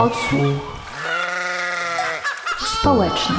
Odsłuch społeczny.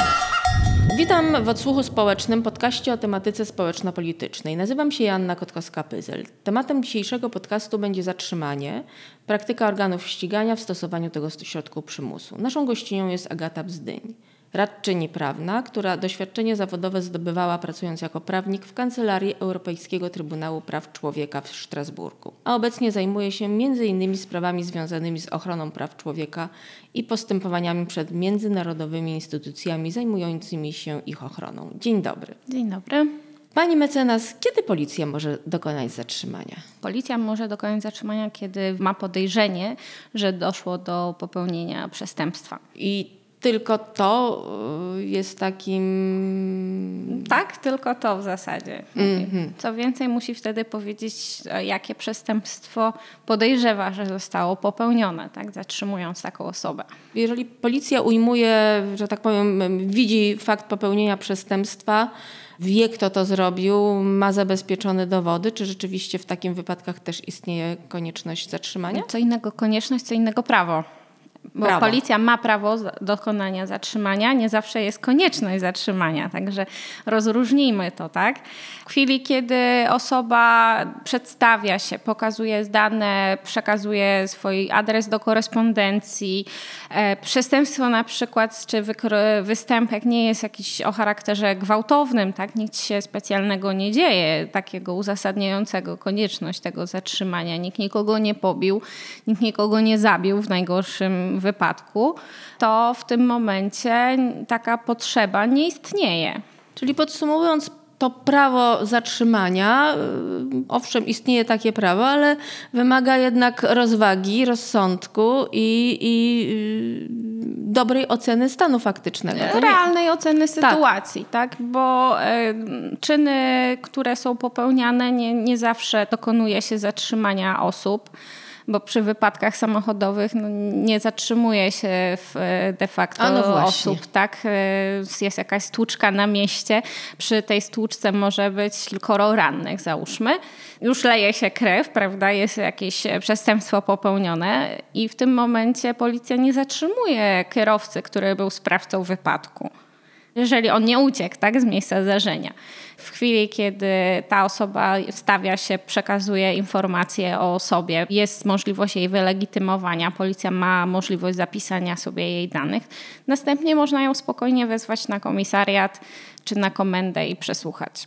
Witam w odsłuchu społecznym podcaście o tematyce społeczno-politycznej. Nazywam się Joanna Kotkowska-Pyzel. Tematem dzisiejszego podcastu będzie zatrzymanie, praktyka organów ścigania w stosowaniu tego środku przymusu. Naszą gościnią jest Agata Bzdyń radczyni prawna, która doświadczenie zawodowe zdobywała pracując jako prawnik w Kancelarii Europejskiego Trybunału Praw Człowieka w Strasburgu. A obecnie zajmuje się m.in. sprawami związanymi z ochroną praw człowieka i postępowaniami przed międzynarodowymi instytucjami zajmującymi się ich ochroną. Dzień dobry. Dzień dobry. Pani mecenas, kiedy policja może dokonać zatrzymania? Policja może dokonać zatrzymania, kiedy ma podejrzenie, że doszło do popełnienia przestępstwa. I tylko to y, jest takim. Tak, tylko to w zasadzie. Mm-hmm. Co więcej, musi wtedy powiedzieć, jakie przestępstwo podejrzewa, że zostało popełnione, tak, zatrzymując taką osobę. Jeżeli policja ujmuje, że tak powiem, widzi fakt popełnienia przestępstwa, wie, kto to zrobił, ma zabezpieczone dowody, czy rzeczywiście w takim wypadkach też istnieje konieczność zatrzymania? Co innego konieczność, co innego prawo. Bo prawo. policja ma prawo dokonania zatrzymania, nie zawsze jest konieczność zatrzymania, także rozróżnijmy to, tak? W chwili, kiedy osoba przedstawia się, pokazuje dane, przekazuje swój adres do korespondencji, e, przestępstwo na przykład, czy występek nie jest jakiś o charakterze gwałtownym, tak? Nic się specjalnego nie dzieje, takiego uzasadniającego konieczność tego zatrzymania. Nikt nikogo nie pobił, nikt nikogo nie zabił w najgorszym wypadku, to w tym momencie taka potrzeba nie istnieje. Czyli podsumowując, to prawo zatrzymania, y, owszem, istnieje takie prawo, ale wymaga jednak rozwagi, rozsądku i, i y, dobrej oceny stanu faktycznego. Realnej oceny tak. sytuacji, tak? tak? Bo y, czyny, które są popełniane, nie, nie zawsze dokonuje się zatrzymania osób bo przy wypadkach samochodowych no, nie zatrzymuje się w, de facto no osób, tak? E, jest jakaś stłuczka na mieście, przy tej stłuczce może być kilkoro rannych, załóżmy. Już leje się krew, prawda? Jest jakieś przestępstwo popełnione i w tym momencie policja nie zatrzymuje kierowcy, który był sprawcą wypadku jeżeli on nie uciekł tak, z miejsca zdarzenia. W chwili, kiedy ta osoba stawia się, przekazuje informacje o sobie, jest możliwość jej wylegitymowania, policja ma możliwość zapisania sobie jej danych. Następnie można ją spokojnie wezwać na komisariat czy na komendę i przesłuchać.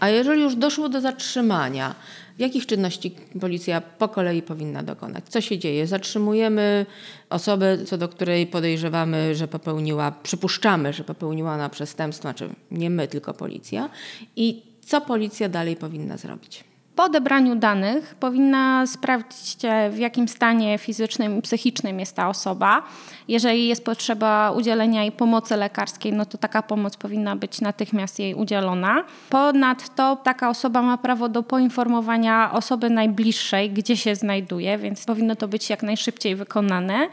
A jeżeli już doszło do zatrzymania, Jakich czynności policja po kolei powinna dokonać? Co się dzieje? Zatrzymujemy osobę, co do której podejrzewamy, że popełniła, przypuszczamy, że popełniła ona przestępstwo, znaczy nie my, tylko policja. I co policja dalej powinna zrobić? Po odebraniu danych powinna sprawdzić, w jakim stanie fizycznym i psychicznym jest ta osoba. Jeżeli jest potrzeba udzielenia jej pomocy lekarskiej, no to taka pomoc powinna być natychmiast jej udzielona. Ponadto taka osoba ma prawo do poinformowania osoby najbliższej, gdzie się znajduje, więc powinno to być jak najszybciej wykonane.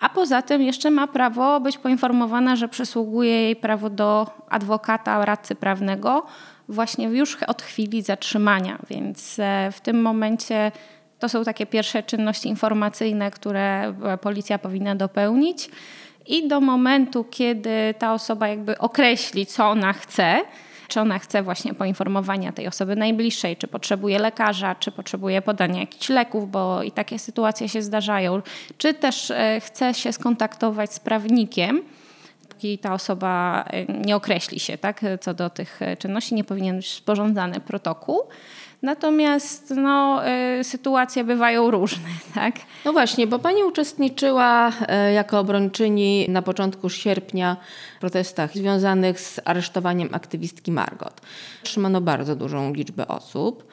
A poza tym jeszcze ma prawo być poinformowana, że przysługuje jej prawo do adwokata, radcy prawnego właśnie już od chwili zatrzymania, więc e, w tym momencie to są takie pierwsze czynności informacyjne, które e, policja powinna dopełnić. I do momentu, kiedy ta osoba jakby określi, co ona chce, czy ona chce właśnie poinformowania tej osoby najbliższej, czy potrzebuje lekarza, czy potrzebuje podania jakichś leków, bo i takie sytuacje się zdarzają, czy też e, chce się skontaktować z prawnikiem, dopóki ta osoba e, nie określi się tak, co do tych e, czynności, nie powinien być sporządzany protokół. Natomiast no, y, sytuacje bywają różne. Tak? No właśnie, bo Pani uczestniczyła y, jako obrończyni na początku sierpnia w protestach związanych z aresztowaniem aktywistki Margot. Trzymano bardzo dużą liczbę osób.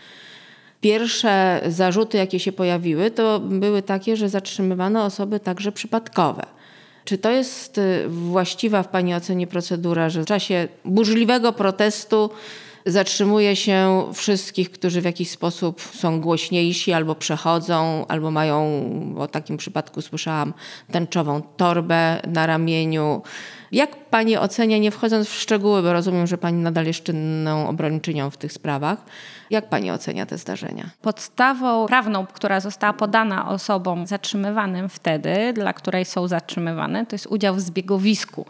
Pierwsze zarzuty, jakie się pojawiły, to były takie, że zatrzymywano osoby także przypadkowe. Czy to jest y, właściwa w Pani ocenie procedura, że w czasie burzliwego protestu zatrzymuje się wszystkich, którzy w jakiś sposób są głośniejsi albo przechodzą, albo mają, o takim przypadku słyszałam, tęczową torbę na ramieniu. Jak pani ocenia, nie wchodząc w szczegóły, bo rozumiem, że pani nadal jest czynną obrończynią w tych sprawach, jak pani ocenia te zdarzenia? Podstawą prawną, która została podana osobom zatrzymywanym wtedy, dla której są zatrzymywane, to jest udział w zbiegowisku.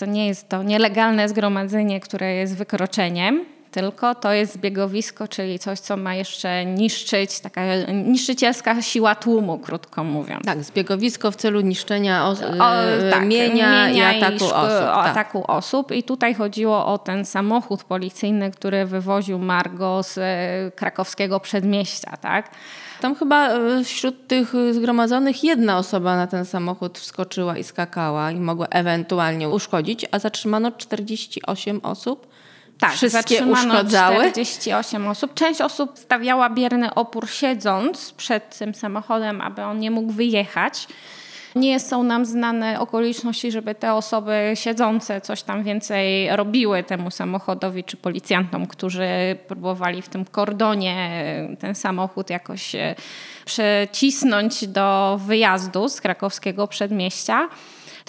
To nie jest to nielegalne zgromadzenie, które jest wykroczeniem, tylko to jest zbiegowisko, czyli coś, co ma jeszcze niszczyć, taka niszczycielska siła tłumu, krótko mówiąc. Tak, zbiegowisko w celu niszczenia os- o, tak, mienia, mienia, i ataku i osób. Tak. ataku osób. I tutaj chodziło o ten samochód policyjny, który wywoził Margo z e, krakowskiego przedmieścia, tak? Tam chyba e, wśród tych zgromadzonych jedna osoba na ten samochód wskoczyła i skakała i mogła ewentualnie uszkodzić, a zatrzymano 48 osób. Tak, Wszystkie uszkodzały. 48 osób. Część osób stawiała bierny opór siedząc przed tym samochodem, aby on nie mógł wyjechać. Nie są nam znane okoliczności, żeby te osoby siedzące coś tam więcej robiły temu samochodowi czy policjantom, którzy próbowali w tym kordonie ten samochód jakoś e, przecisnąć do wyjazdu z krakowskiego przedmieścia.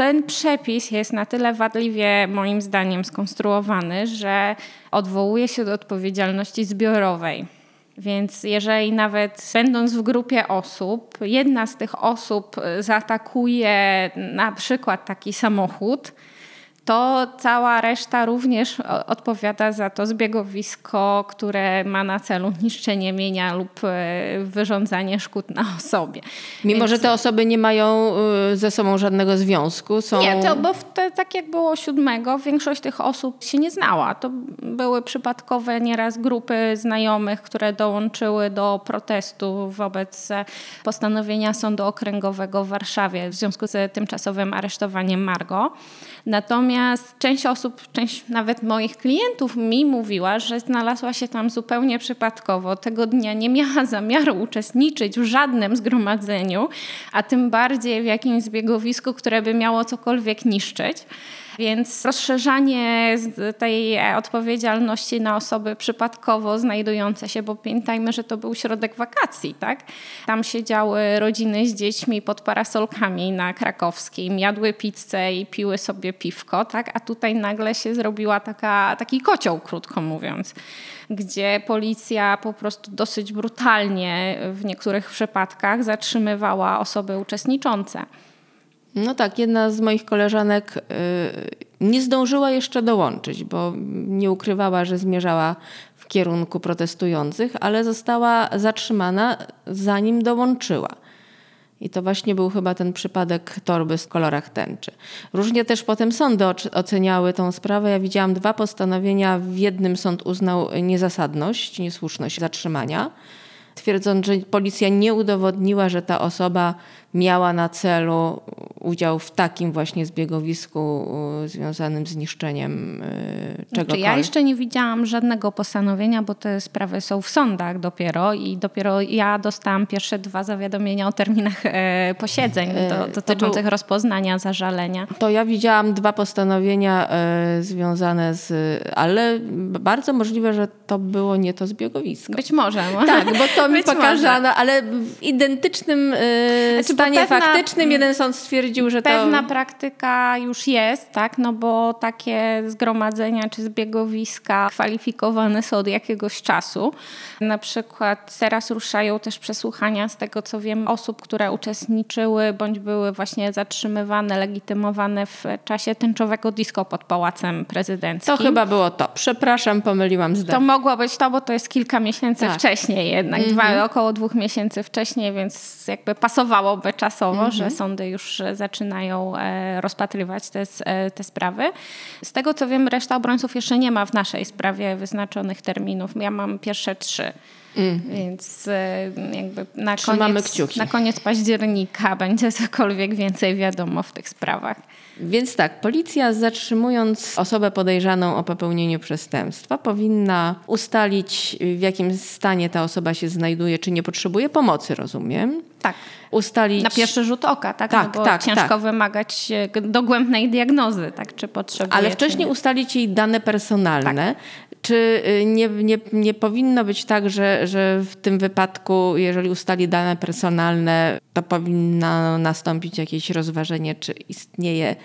Ten przepis jest na tyle wadliwie, moim zdaniem, skonstruowany, że odwołuje się do odpowiedzialności zbiorowej. Więc jeżeli nawet będąc w grupie osób, jedna z tych osób zaatakuje na przykład taki samochód, to cała reszta również odpowiada za to zbiegowisko, które ma na celu niszczenie mienia lub e, wyrządzanie szkód na osobie. Mimo, Więc... że te osoby nie mają e, ze sobą żadnego związku? Są... Nie, to, bo te, tak jak było siódmego, większość tych osób się nie znała. To były przypadkowe nieraz grupy znajomych, które dołączyły do protestu wobec postanowienia Sądu Okręgowego w Warszawie w związku z tymczasowym aresztowaniem Margo. Natomiast część osób, część nawet moich klientów mi mówiła, że znalazła się tam zupełnie przypadkowo. Tego dnia nie miała zamiaru uczestniczyć w żadnym zgromadzeniu, a tym bardziej w jakimś zbiegowisku, które by miało cokolwiek niszczyć. Więc rozszerzanie tej odpowiedzialności na osoby przypadkowo znajdujące się, bo pamiętajmy, że to był środek wakacji, tak? Tam siedziały rodziny z dziećmi pod parasolkami na krakowskiej, jadły pizzę i piły sobie piwko, tak? A tutaj nagle się zrobiła taka, taki kocioł, krótko mówiąc gdzie policja po prostu dosyć brutalnie w niektórych przypadkach zatrzymywała osoby uczestniczące. No tak, jedna z moich koleżanek y, nie zdążyła jeszcze dołączyć, bo nie ukrywała, że zmierzała w kierunku protestujących, ale została zatrzymana zanim dołączyła. I to właśnie był chyba ten przypadek torby w kolorach tęczy. Różnie też potem sądy oceniały tą sprawę. Ja widziałam dwa postanowienia. W jednym sąd uznał niezasadność, niesłuszność zatrzymania, twierdząc, że policja nie udowodniła, że ta osoba miała na celu udział w takim właśnie zbiegowisku związanym z niszczeniem y, czegokolwiek. Znaczy, ja jeszcze nie widziałam żadnego postanowienia, bo te sprawy są w sądach dopiero i dopiero ja dostałam pierwsze dwa zawiadomienia o terminach e, posiedzeń e, do, dotyczących rozpoznania zażalenia. To ja widziałam dwa postanowienia e, związane z, ale bardzo możliwe, że to było nie to zbiegowisko. Być może. Tak, bo to mi pokazano, ale w identycznym znaczy, stanie pewna, faktycznym jeden sąd stwierdził, że pewna to... Pewna praktyka już jest, tak, no bo takie zgromadzenia czy zbiegowiska kwalifikowane są od jakiegoś czasu. Na przykład teraz ruszają też przesłuchania z tego, co wiem, osób, które uczestniczyły bądź były właśnie zatrzymywane, legitymowane w czasie tęczowego disco pod Pałacem Prezydenckim. To chyba było to. Przepraszam, pomyliłam zdanie. To mogło być to, bo to jest kilka miesięcy tak. wcześniej jednak, mm -hmm. dwa, około dwóch miesięcy wcześniej, więc jakby pasowałoby czasowo, mhm. że sądy już zaczynają e, rozpatrywać te, e, te sprawy. Z tego co wiem, reszta obrońców jeszcze nie ma w naszej sprawie wyznaczonych terminów. Ja mam pierwsze trzy. Mm. Więc e, jakby na koniec, na koniec października będzie cokolwiek więcej wiadomo w tych sprawach. Więc tak, policja zatrzymując osobę podejrzaną o popełnieniu przestępstwa powinna ustalić w jakim stanie ta osoba się znajduje, czy nie potrzebuje pomocy, rozumiem. Tak. Ustalić... Na pierwszy rzut oka, tak? tak no tak, ciężko tak. wymagać dogłębnej diagnozy, tak? Czy potrzebuje, Ale wcześniej ustalić jej dane personalne. Tak Czy y, nie, nie, nie powinno być tak, że, że w tym wypadku, jeżeli ustali dane personalne, to powinno nastąpić jakieś rozważenie, czy istnieje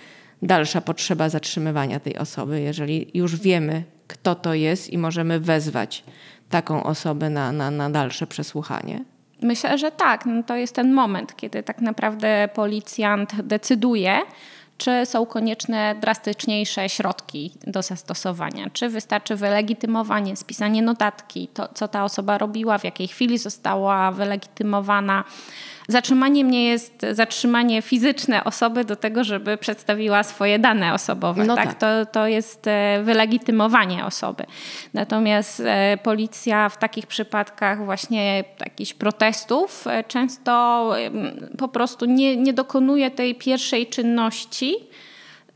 dalsza potrzeba zatrzymywania tej osoby, jeżeli już wiemy, kto to jest i możemy wezwać taką osobę na, na, na dalsze przesłuchanie? Myślę, że tak. No to jest ten moment, kiedy tak naprawdę policjant decyduje, czy są konieczne drastyczniejsze środki do zastosowania. Czy wystarczy wylegitymowanie, spisanie notatki, to co ta osoba robiła, w jakiej chwili została wylegitymowana Zatrzymaniem nie jest zatrzymanie fizyczne osoby do tego, żeby przedstawiła swoje dane osobowe. No tak? tak. To, to jest e, wylegitymowanie osoby. Natomiast e, policja w takich przypadkach właśnie jakichś protestów e, często po prostu nie, nie dokonuje tej pierwszej czynności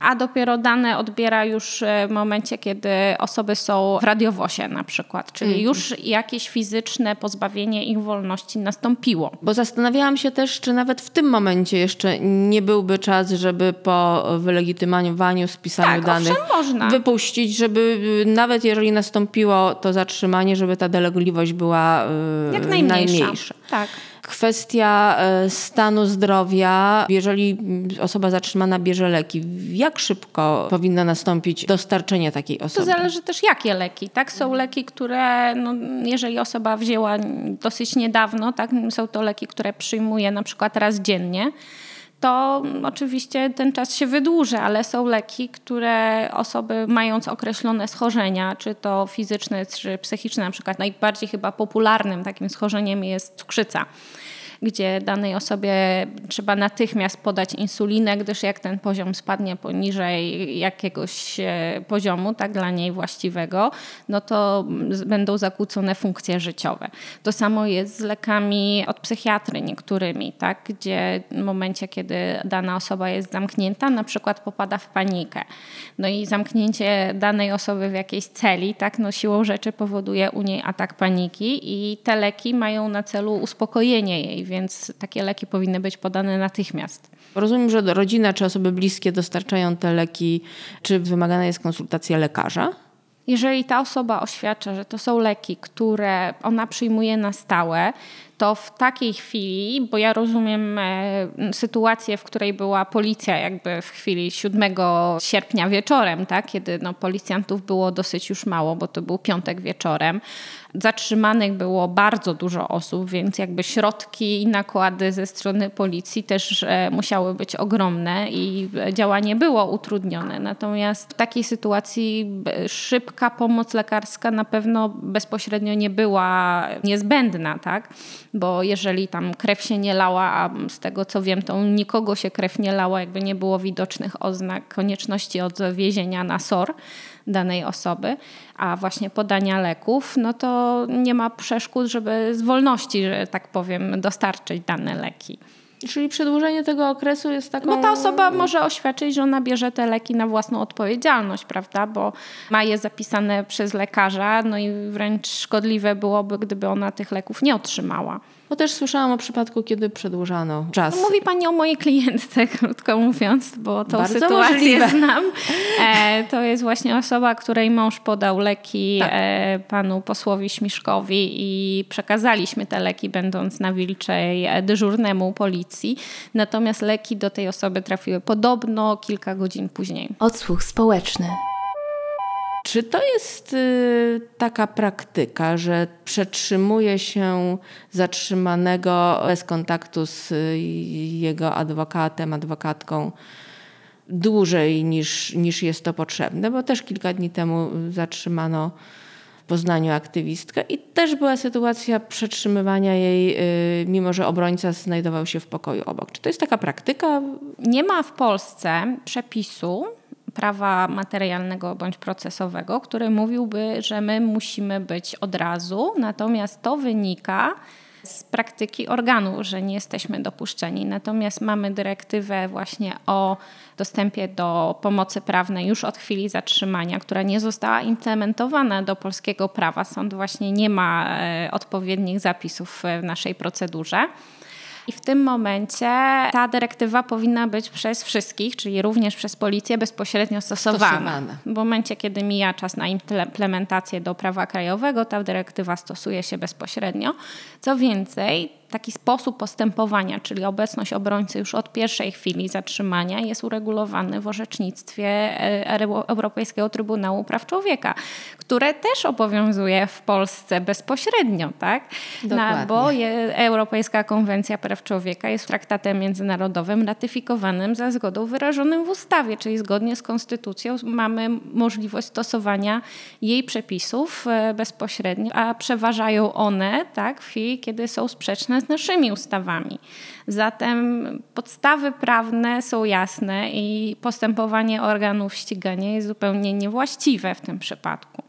a dopiero dane odbiera już e, w momencie, kiedy osoby są w radiowosie na przykład, czyli mm. już jakieś fizyczne pozbawienie ich wolności nastąpiło. Bo zastanawiałam się też, czy nawet w tym momencie jeszcze nie byłby czas, żeby po wylegitymowaniu, spisaniu tak, danych można. wypuścić, żeby y, nawet jeżeli nastąpiło to zatrzymanie, żeby ta dolegliwość była yy, Jak najmniejsza. najmniejsza. Tak. Kwestia e, stanu zdrowia, jeżeli osoba zatrzymana bierze leki, jak szybko powinno nastąpić dostarczenie takiej osoby? To zależy też jakie leki. Tak? Są leki, które no, jeżeli osoba wzięła dosyć niedawno, tak? są to leki, które przyjmuje na przykład raz dziennie to oczywiście ten czas się wydłuży, ale są leki, które osoby mając określone schorzenia, czy to fizyczne, czy psychiczne, na przykład najbardziej chyba popularnym takim schorzeniem jest cukrzyca gdzie danej osobie trzeba natychmiast podać insulinę, gdyż jak ten poziom spadnie poniżej jakiegoś e, poziomu, tak dla niej właściwego, no to będą zakłócone funkcje życiowe. To samo jest z lekami od psychiatry niektórymi, tak, gdzie w momencie, kiedy dana osoba jest zamknięta, na przykład popada w panikę. No i zamknięcie danej osoby w jakiejś celi, tak, no siłą rzeczy powoduje u niej atak paniki i te leki mają na celu uspokojenie jej, więc takie leki powinny być podane natychmiast. Rozumiem, że rodzina czy osoby bliskie dostarczają te leki, czy wymagana jest konsultacja lekarza? Jeżeli ta osoba oświadcza, że to są leki, które ona przyjmuje na stałe, to w takiej chwili, bo ja rozumiem e, sytuację, w której była policja jakby w chwili 7 sierpnia wieczorem, tak, kiedy no, policjantów było dosyć już mało, bo to był piątek wieczorem, Zatrzymanych było bardzo dużo osób, więc jakby środki i nakłady ze strony policji też e, musiały być ogromne i działanie było utrudnione. Natomiast w takiej sytuacji szybka pomoc lekarska na pewno bezpośrednio nie była niezbędna, tak? Bo jeżeli tam krew się nie lała, a z tego co wiem, to nikogo się krew nie lała, jakby nie było widocznych oznak konieczności odwiezienia na SOR, danej osoby, a właśnie podania leków, no to nie ma przeszkód, żeby z wolności, że tak powiem, dostarczyć dane leki. Czyli przedłużenie tego okresu jest taką... Bo ta osoba może oświadczyć, że ona bierze te leki na własną odpowiedzialność, prawda? Bo ma je zapisane przez lekarza, no i wręcz szkodliwe byłoby, gdyby ona tych leków nie otrzymała. Bo też słyszałam o przypadku, kiedy przedłużano czas. No, mówi Pani o mojej klientce, krótko mówiąc, bo tą Bardzo sytuację możliwe. znam. E, to jest właśnie osoba, której mąż podał leki tak. e, panu posłowi Śmiszkowi i przekazaliśmy te leki, będąc na Wilczej dyżurnemu policji. Natomiast leki do tej osoby trafiły podobno kilka godzin później. Odsłuch społeczny. Czy to jest y, taka praktyka, że przetrzymuje się zatrzymanego bez kontaktu z y, jego adwokatem, adwokatką dłużej niż, niż jest to potrzebne? Bo też kilka dni temu zatrzymano Poznaniu aktywistkę i też była sytuacja przetrzymywania jej, y, mimo że obrońca znajdował się w pokoju obok. Czy to jest taka praktyka? Nie ma w Polsce przepisu, prawa materialnego bądź procesowego, który mówiłby, że my musimy być od razu, natomiast to wynika z praktyki organu, że nie jesteśmy dopuszczeni. Natomiast mamy dyrektywę właśnie o dostępie do pomocy prawnej już od chwili zatrzymania, która nie została implementowana do polskiego prawa. Sąd właśnie nie ma e, odpowiednich zapisów w naszej procedurze. I w tym momencie ta dyrektywa powinna być przez wszystkich, czyli również przez policję bezpośrednio stosowana. Stosowana. W momencie, kiedy mija czas na implementację do prawa krajowego, ta dyrektywa stosuje się bezpośrednio. Co więcej, taki sposób postępowania, czyli obecność obrońcy już od pierwszej chwili zatrzymania, jest uregulowany w orzecznictwie e, Europejskiego Trybunału Praw Człowieka, które też obowiązuje w Polsce bezpośrednio, tak? Dokładnie. bo je, Europejska Konwencja Praw Człowieka jest traktatem międzynarodowym ratyfikowanym za zgodą wyrażonym w ustawie, czyli zgodnie z konstytucją mamy możliwość stosowania jej przepisów e, bezpośrednio, a przeważają one tak, w chwili, kiedy są sprzeczne z naszymi ustawami. Zatem podstawy prawne są jasne i postępowanie organów ścigania jest zupełnie niewłaściwe w tym przypadku.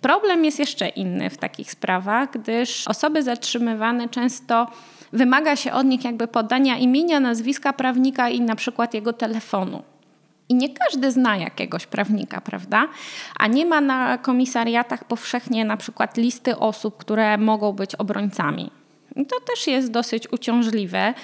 Problem jest jeszcze inny w takich sprawach, gdyż osoby zatrzymywane często wymaga się od nich jakby podania imienia, nazwiska prawnika i na przykład jego telefonu. I nie każdy zna jakiegoś prawnika, prawda? A nie ma na komisariatach powszechnie na przykład listy osób, które mogą być obrońcami. I to też jest dosyć uciążliwe,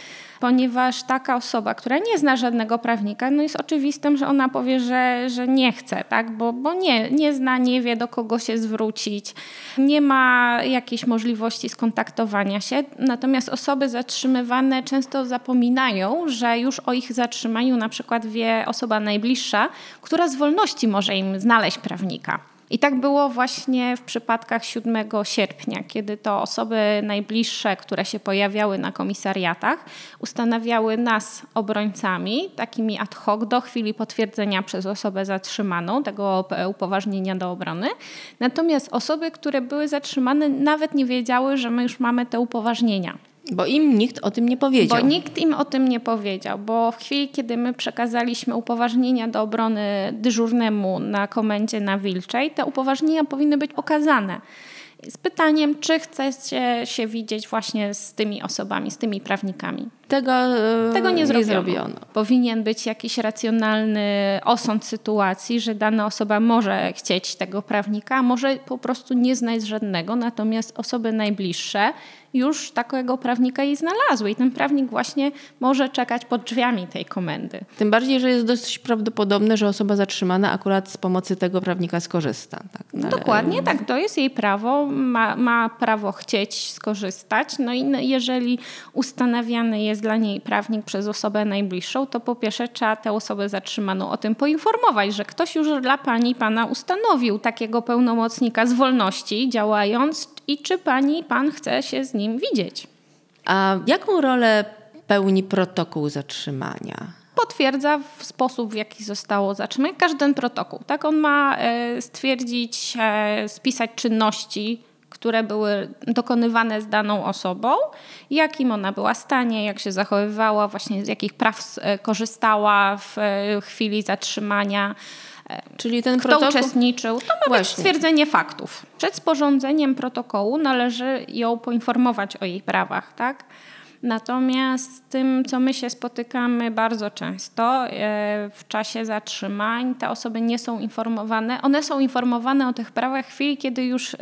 ponieważ taka osoba, która nie zna żadnego prawnika, no jest oczywistym, że ona powie, że, że nie chce, tak? bo, bo nie, nie zna, nie wie do kogo się zwrócić, nie ma jakiejś możliwości skontaktowania się. Natomiast osoby zatrzymywane często zapominają, że już o ich zatrzymaniu na przykład wie osoba najbliższa, która z wolności może im znaleźć prawnika. I tak było właśnie w przypadkach 7 sierpnia, kiedy to osoby najbliższe, które się pojawiały na komisariatach, ustanawiały nas obrońcami, takimi ad hoc do chwili potwierdzenia przez osobę zatrzymaną tego upoważnienia do obrony. Natomiast osoby, które były zatrzymane, nawet nie wiedziały, że my już mamy te upoważnienia. Bo im nikt o tym nie powiedział. Bo nikt im o tym nie powiedział, bo w chwili, kiedy my przekazaliśmy upoważnienia do obrony dyżurnemu na komendzie na Wilczej, te upoważnienia powinny być okazane z pytaniem, czy chcecie się widzieć właśnie z tymi osobami, z tymi prawnikami. Tego, e, Tego nie, nie zrobiono. zrobiono. Powinien być jakiś racjonalny osąd sytuacji, że dana osoba może chcieć tego prawnika, a może po prostu nie znać żadnego, natomiast osoby najbliższe już takiego prawnika jej znalazły i ten prawnik właśnie może czekać pod drzwiami tej komendy. Tym bardziej, że jest dosyć prawdopodobne, że osoba zatrzymana akurat z pomocy tego prawnika skorzysta. Tak? No, Dokładnie tak, to jest jej prawo, ma, ma prawo chcieć skorzystać. No i jeżeli ustanawiany jest dla niej prawnik przez osobę najbliższą, to po pierwsze trzeba tę osobę zatrzymaną o tym poinformować, że ktoś już dla pani pana ustanowił takiego pełnomocnika z wolności działając i czy pani pan chce się z nim widzieć. A jaką rolę pełni protokół zatrzymania? potwierdza w sposób, w jaki zostało zatrzymane. Każdy ten protokół, tak? On ma e, stwierdzić, e, spisać czynności, które były dokonywane z daną osobą, jakim ona była stanie, jak się zachowywała, właśnie z jakich praw e, korzystała w chwili zatrzymania. Czyli ten Kto protokół... uczestniczył? To ma Właśnie. być stwierdzenie faktów. Przed sporządzeniem protokołu należy ją poinformować o jej prawach, tak? Natomiast tym, co my się spotykamy bardzo często e, w czasie zatrzymań, te osoby nie są informowane. One są informowane o tych prawach w chwili, kiedy już e,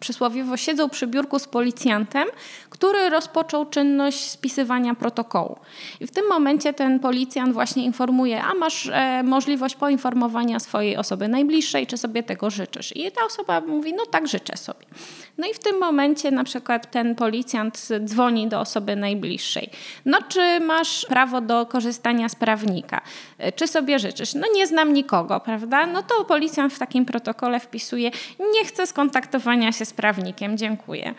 przysłowiowo siedzą przy biurku z policjantem, który rozpoczął czynność spisywania protokołu. I w tym momencie ten policjant właśnie informuje, a masz e, możliwość poinformowania swojej osoby najbliższej, czy sobie tego życzysz. I ta osoba mówi, no tak, życzę sobie. No i w tym momencie na przykład ten policjant dzwoni do osoby najbliższej. No czy masz prawo do korzystania z prawnika? Czy sobie życzysz? No nie znam nikogo, prawda? No to policjant w takim protokole wpisuje, nie chcę skontaktowania się z prawnikiem, dziękuję.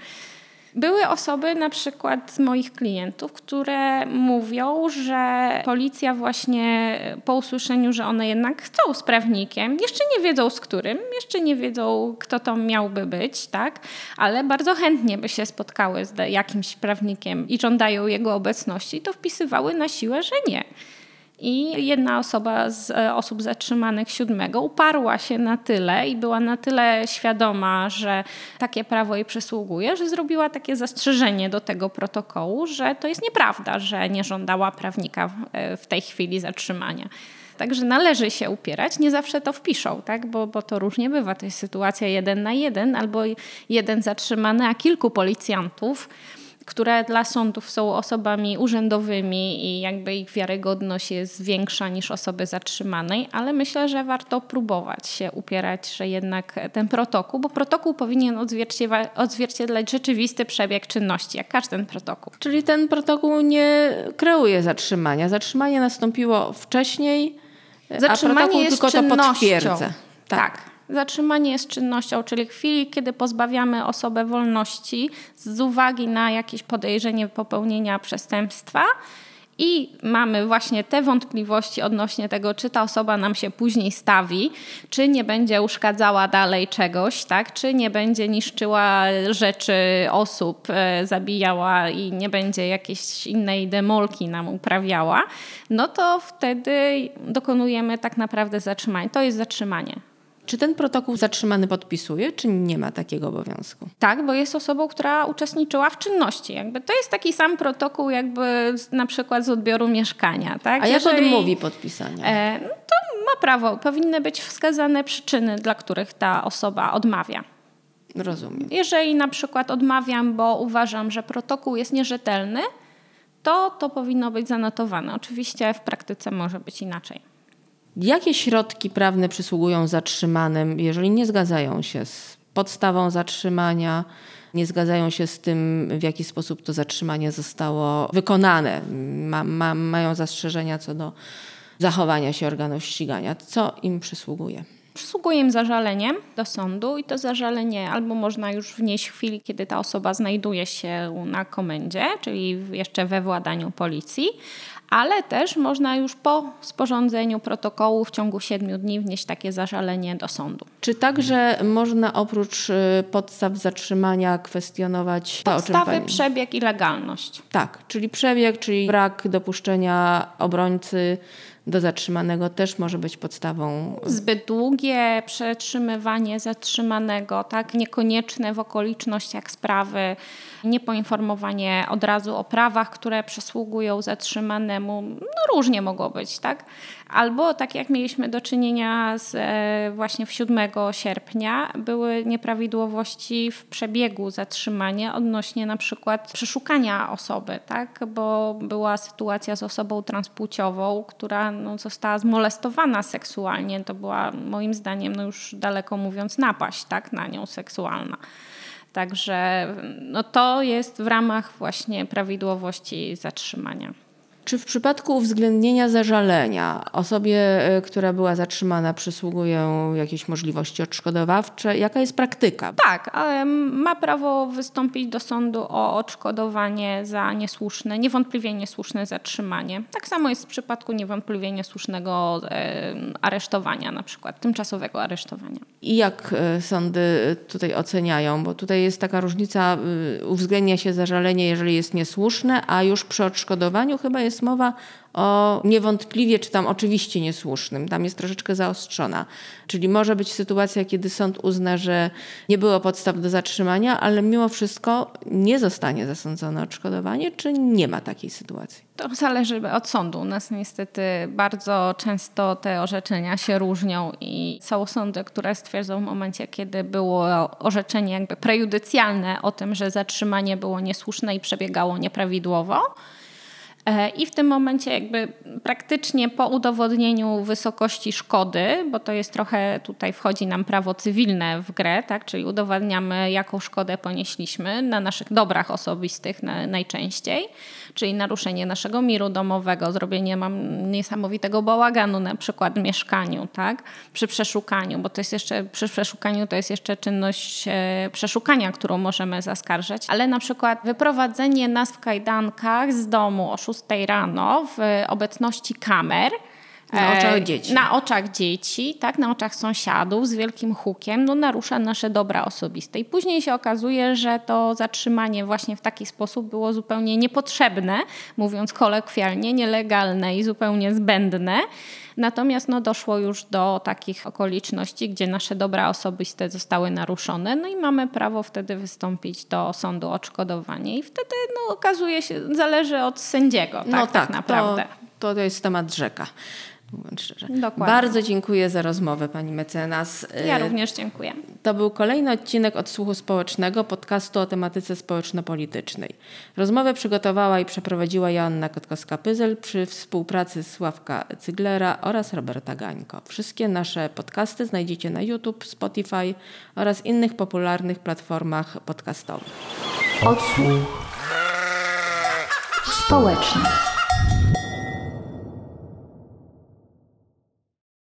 Były osoby, na przykład z moich klientów, które mówią, że policja właśnie po usłyszeniu, że one jednak chcą z prawnikiem, jeszcze nie wiedzą z którym, jeszcze nie wiedzą, kto to miałby być, tak? ale bardzo chętnie by się spotkały z jakimś prawnikiem i żądają jego obecności, to wpisywały na siłę, że nie. I jedna osoba z e, osób zatrzymanych siódmego uparła się na tyle i była na tyle świadoma, że takie prawo jej przysługuje, że zrobiła takie zastrzeżenie do tego protokołu, że to jest nieprawda, że nie żądała prawnika w e, tej chwili zatrzymania. Także należy się upierać. Nie zawsze to wpiszą, tak? bo, bo to różnie bywa. To jest sytuacja jeden na jeden albo jeden zatrzymany, a kilku policjantów które dla sądów są osobami urzędowymi i jakby ich wiarygodność jest większa niż osoby zatrzymanej, ale myślę, że warto próbować się upierać, że jednak ten protokół, bo protokół powinien odzwierciedlać rzeczywisty przebieg czynności, jak każdy protokół. Czyli ten protokół nie kreuje zatrzymania. Zatrzymanie nastąpiło wcześniej, zatrzymanie a protokół tylko to potwierdza. tak. tak. Zatrzymanie jest czynnością, czyli chwili, kiedy pozbawiamy osobę wolności z uwagi na jakieś podejrzenie popełnienia przestępstwa. I mamy właśnie te wątpliwości odnośnie tego, czy ta osoba nam się później stawi, czy nie będzie uszkadzała dalej czegoś, tak? czy nie będzie niszczyła rzeczy osób, e, zabijała i nie będzie jakiejś innej demolki nam uprawiała, no to wtedy dokonujemy tak naprawdę zatrzymania. To jest zatrzymanie. Czy ten protokół zatrzymany podpisuje, czy nie ma takiego obowiązku? Tak, bo jest osobą, która uczestniczyła w czynności. Jakby to jest taki sam protokół, jakby na przykład z odbioru mieszkania. Tak? A jak Jeżeli, odmówi podpisania? E, no to ma prawo. Powinny być wskazane przyczyny, dla których ta osoba odmawia. Rozumiem. Jeżeli na przykład odmawiam, bo uważam, że protokół jest nierzetelny, to to powinno być zanotowane. Oczywiście w praktyce może być inaczej. Jakie środki prawne przysługują zatrzymanym, jeżeli nie zgadzają się z podstawą zatrzymania, nie zgadzają się z tym, w jaki sposób to zatrzymanie zostało wykonane, ma, ma, mają zastrzeżenia co do zachowania się organów ścigania? Co im przysługuje? Przysługuje im zażalenie do sądu i to zażalenie albo można już wnieść w chwili, kiedy ta osoba znajduje się na komendzie, czyli jeszcze we władaniu policji, ale też można już po sporządzeniu protokołu w ciągu siedmiu dni wnieść takie zażalenie do sądu. Czy także można oprócz y, podstaw zatrzymania kwestionować to, Podstawy, przebieg i legalność. Tak, czyli przebieg, czyli brak dopuszczenia obrońcy do zatrzymanego też może być podstawą. Zbyt długie przetrzymywanie zatrzymanego, tak, niekonieczne w okolicznościach sprawy, niepoinformowanie od razu o prawach, które przysługują zatrzymanemu, no różnie mogło być, tak? Albo tak jak mieliśmy do czynienia z, e, właśnie w 7 sierpnia, były nieprawidłowości w przebiegu zatrzymania odnośnie na przykład przeszukania osoby, tak? bo była sytuacja z osobą transpłciową, która no, została zmolestowana seksualnie. To była moim zdaniem no już daleko mówiąc napaść tak? na nią seksualna. Także no, to jest w ramach właśnie prawidłowości zatrzymania. Czy w przypadku uwzględnienia zażalenia osobie, e, która była zatrzymana, przysługują jakieś możliwości odszkodowawcze? Jaka jest praktyka? Tak, ale ma prawo wystąpić do sądu o odszkodowanie za niesłuszne, niewątpliwie niesłuszne zatrzymanie. Tak samo jest w przypadku niewątpliwie niesłusznego e, aresztowania, na przykład tymczasowego aresztowania. I jak e, sądy tutaj oceniają? Bo tutaj jest taka różnica, uwzględnia się zażalenie, jeżeli jest niesłuszne, a już przy odszkodowaniu chyba jest jest mowa o niewątpliwie, czy tam oczywiście niesłusznym. Tam jest troszeczkę zaostrzona. Czyli może być sytuacja, kiedy sąd uzna, że nie było podstaw do zatrzymania, ale mimo wszystko nie zostanie zasądzone odszkodowanie, czy nie ma takiej sytuacji? To zależy od sądu. U nas niestety bardzo często te orzeczenia się różnią i są sądy, które stwierdzą w momencie, kiedy było orzeczenie jakby prejudycjalne o tym, że zatrzymanie było niesłuszne i przebiegało nieprawidłowo I w tym momencie jakby praktycznie po udowodnieniu wysokości szkody, bo to jest trochę tutaj wchodzi nam prawo cywilne w grę, tak? czyli udowadniamy jaką szkodę ponieśliśmy na naszych dobrach osobistych na, najczęściej, czyli naruszenie naszego miru domowego, zrobienie mam niesamowitego bałaganu na przykład w mieszkaniu, tak? przy przeszukaniu, bo to jest jeszcze przy przeszukaniu to jest jeszcze czynność e, przeszukania, którą możemy zaskarżać, ale na przykład wyprowadzenie nas w kajdankach z domu o 6 6 rano w obecności kamer. Na oczach e, dzieci. Na oczach dzieci, tak, na oczach sąsiadów z wielkim hukiem, no narusza nasze dobra osobiste. I później się okazuje, że to zatrzymanie właśnie w taki sposób było zupełnie niepotrzebne, mówiąc kolokwialnie, nielegalne i zupełnie zbędne. Natomiast no, doszło już do takich okoliczności, gdzie nasze dobra osobiste zostały naruszone, no i mamy prawo wtedy wystąpić do sądu o odszkodowanie. I wtedy no, okazuje się, zależy od sędziego, tak, no tak, tak naprawdę. To, to jest temat rzeka. mówiąc szczerze. Dokładnie. Bardzo dziękuję za rozmowę Pani mecenas. Ja Y, również dziękuję. To był kolejny odcinek Odsłuchu Społecznego, podcastu o tematyce społeczno-politycznej. Rozmowę przygotowała i przeprowadziła Joanna Kotkowska-Pyzel przy współpracy Sławka Cyglera oraz Roberta Gańko. Wszystkie nasze podcasty znajdziecie na YouTube, Spotify oraz innych popularnych platformach podcastowych. Odsłuch społeczny.